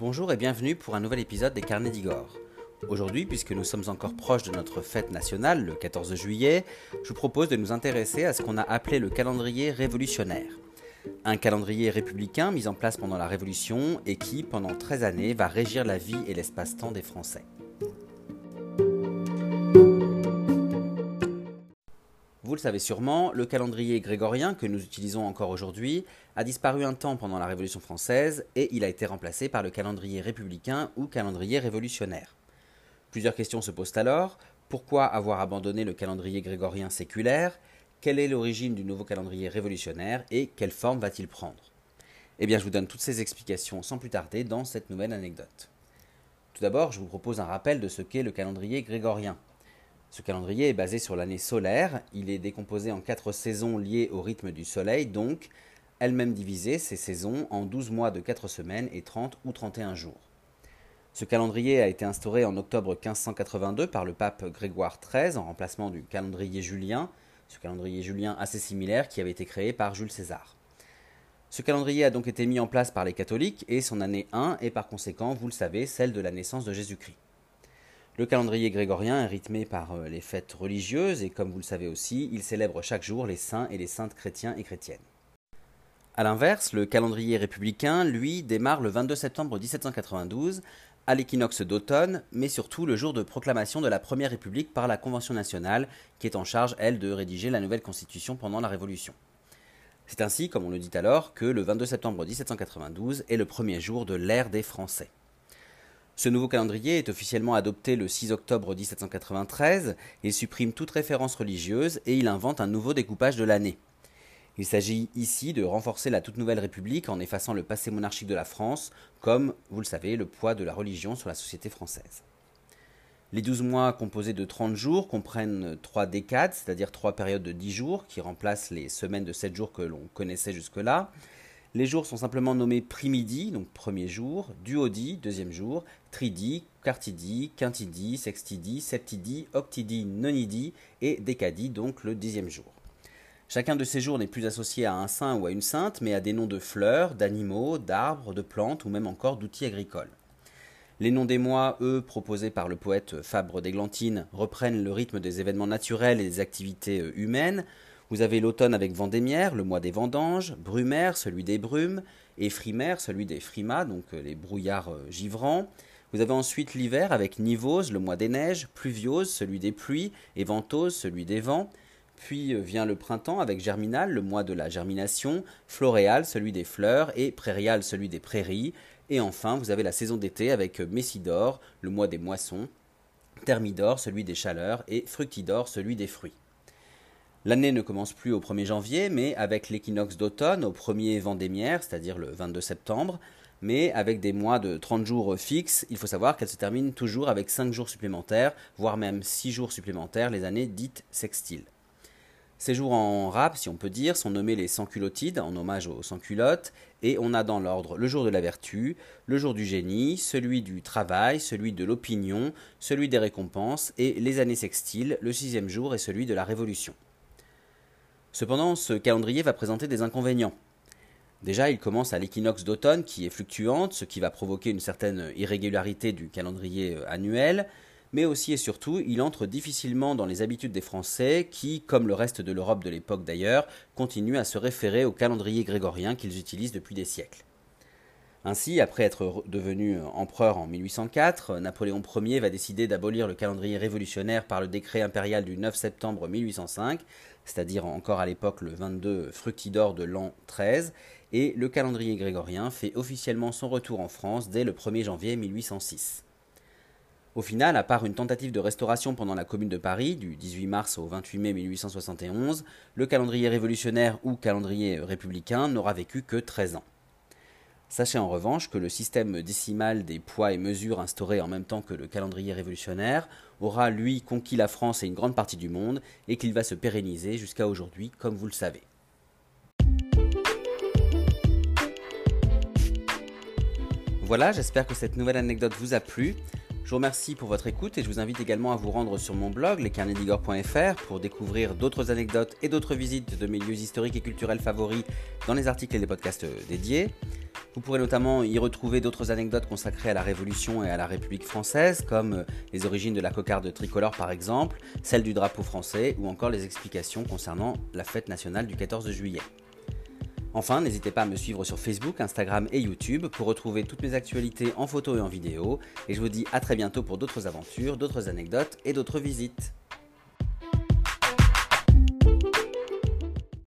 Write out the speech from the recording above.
Bonjour et bienvenue pour un nouvel épisode des Carnets d'Igor. Aujourd'hui, puisque nous sommes encore proches de notre fête nationale, le 14 juillet, je vous propose de nous intéresser à ce qu'on a appelé le calendrier révolutionnaire. Un calendrier républicain mis en place pendant la Révolution et qui, pendant 13 années, va régir la vie et l'espace-temps des Français. Le savez sûrement, le calendrier grégorien que nous utilisons encore aujourd'hui a disparu un temps pendant la Révolution française et il a été remplacé par le calendrier républicain ou calendrier révolutionnaire. Plusieurs questions se posent alors. Pourquoi avoir abandonné le calendrier grégorien séculaire? Quelle est l'origine du nouveau calendrier révolutionnaire et quelle forme va-t-il prendre? Eh bien, je vous donne toutes ces explications sans plus tarder dans cette nouvelle anecdote. Tout d'abord, je vous propose un rappel de ce qu'est le calendrier grégorien. Ce calendrier est basé sur l'année solaire, il est décomposé en quatre saisons liées au rythme du Soleil, donc elles-mêmes divisées, ces saisons, en 12 mois de 4 semaines et 30 ou 31 jours. Ce calendrier a été instauré en octobre 1582 par le pape Grégoire XIII en remplacement du calendrier julien, ce calendrier julien assez similaire qui avait été créé par Jules César. Ce calendrier a donc été mis en place par les catholiques et son année 1 est par conséquent, vous le savez, celle de la naissance de Jésus-Christ. Le calendrier grégorien est rythmé par euh, les fêtes religieuses et comme vous le savez aussi, il célèbre chaque jour les saints et les saintes chrétiens et chrétiennes. A l'inverse, le calendrier républicain, lui, démarre le 22 septembre 1792 à l'équinoxe d'automne, mais surtout le jour de proclamation de la Première République par la Convention nationale, qui est en charge, elle, de rédiger la nouvelle Constitution pendant la Révolution. C'est ainsi, comme on le dit alors, que le 22 septembre 1792 est le premier jour de l'ère des Français. Ce nouveau calendrier est officiellement adopté le 6 octobre 1793, il supprime toute référence religieuse et il invente un nouveau découpage de l'année. Il s'agit ici de renforcer la toute nouvelle République en effaçant le passé monarchique de la France, comme, vous le savez, le poids de la religion sur la société française. Les 12 mois composés de 30 jours comprennent trois décades, c'est-à-dire trois périodes de 10 jours qui remplacent les semaines de 7 jours que l'on connaissait jusque-là. Les jours sont simplement nommés primidi, donc premier jour, duodi, deuxième jour, tridi, quartidi, quintidi, sextidi, septidi, octidi, nonidi et décadi, donc le dixième jour. Chacun de ces jours n'est plus associé à un saint ou à une sainte, mais à des noms de fleurs, d'animaux, d'arbres, de plantes ou même encore d'outils agricoles. Les noms des mois, eux, proposés par le poète Fabre d'Églantine, reprennent le rythme des événements naturels et des activités euh, humaines, vous avez l'automne avec Vendémiaire, le mois des vendanges, Brumaire, celui des brumes, et Frimaire, celui des frimas, donc euh, les brouillards euh, givrants. Vous avez ensuite l'hiver avec Nivose, le mois des neiges, Pluviose, celui des pluies, et Ventose, celui des vents. Puis euh, vient le printemps avec Germinal, le mois de la germination, Floréal, celui des fleurs, et Prairial, celui des prairies. Et enfin, vous avez la saison d'été avec Messidor, le mois des moissons, Thermidor, celui des chaleurs, et Fructidor, celui des fruits. L'année ne commence plus au 1er janvier, mais avec l'équinoxe d'automne au 1er vendémiaire, c'est-à-dire le 22 septembre, mais avec des mois de 30 jours fixes, il faut savoir qu'elle se termine toujours avec 5 jours supplémentaires, voire même 6 jours supplémentaires, les années dites sextiles. Ces jours en rap, si on peut dire, sont nommés les sans-culottides, en hommage aux sans-culottes, et on a dans l'ordre le jour de la vertu, le jour du génie, celui du travail, celui de l'opinion, celui des récompenses, et les années sextiles, le sixième jour et celui de la révolution. Cependant, ce calendrier va présenter des inconvénients. Déjà, il commence à l'équinoxe d'automne qui est fluctuante, ce qui va provoquer une certaine irrégularité du calendrier euh, annuel, mais aussi et surtout, il entre difficilement dans les habitudes des Français qui, comme le reste de l'Europe de l'époque d'ailleurs, continuent à se référer au calendrier grégorien qu'ils utilisent depuis des siècles. Ainsi, après être devenu empereur en 1804, Napoléon Ier va décider d'abolir le calendrier révolutionnaire par le décret impérial du 9 septembre 1805, c'est-à-dire encore à l'époque le 22 Fructidor de l'an 13, et le calendrier grégorien fait officiellement son retour en France dès le 1er janvier 1806. Au final, à part une tentative de restauration pendant la Commune de Paris, du 18 mars au 28 mai 1871, le calendrier révolutionnaire ou calendrier républicain n'aura vécu que 13 ans. Sachez en revanche que le système décimal des poids et mesures instauré en même temps que le calendrier révolutionnaire aura lui conquis la France et une grande partie du monde et qu'il va se pérenniser jusqu'à aujourd'hui comme vous le savez. Voilà, j'espère que cette nouvelle anecdote vous a plu. Je vous remercie pour votre écoute et je vous invite également à vous rendre sur mon blog lescarnedigor.fr pour découvrir d'autres anecdotes et d'autres visites de mes lieux historiques et culturels favoris dans les articles et les podcasts dédiés. Vous pourrez notamment y retrouver d'autres anecdotes consacrées à la Révolution et à la République française, comme les origines de la cocarde tricolore par exemple, celle du drapeau français ou encore les explications concernant la fête nationale du 14 juillet. Enfin, n'hésitez pas à me suivre sur Facebook, Instagram et YouTube pour retrouver toutes mes actualités en photo et en vidéo. Et je vous dis à très bientôt pour d'autres aventures, d'autres anecdotes et d'autres visites.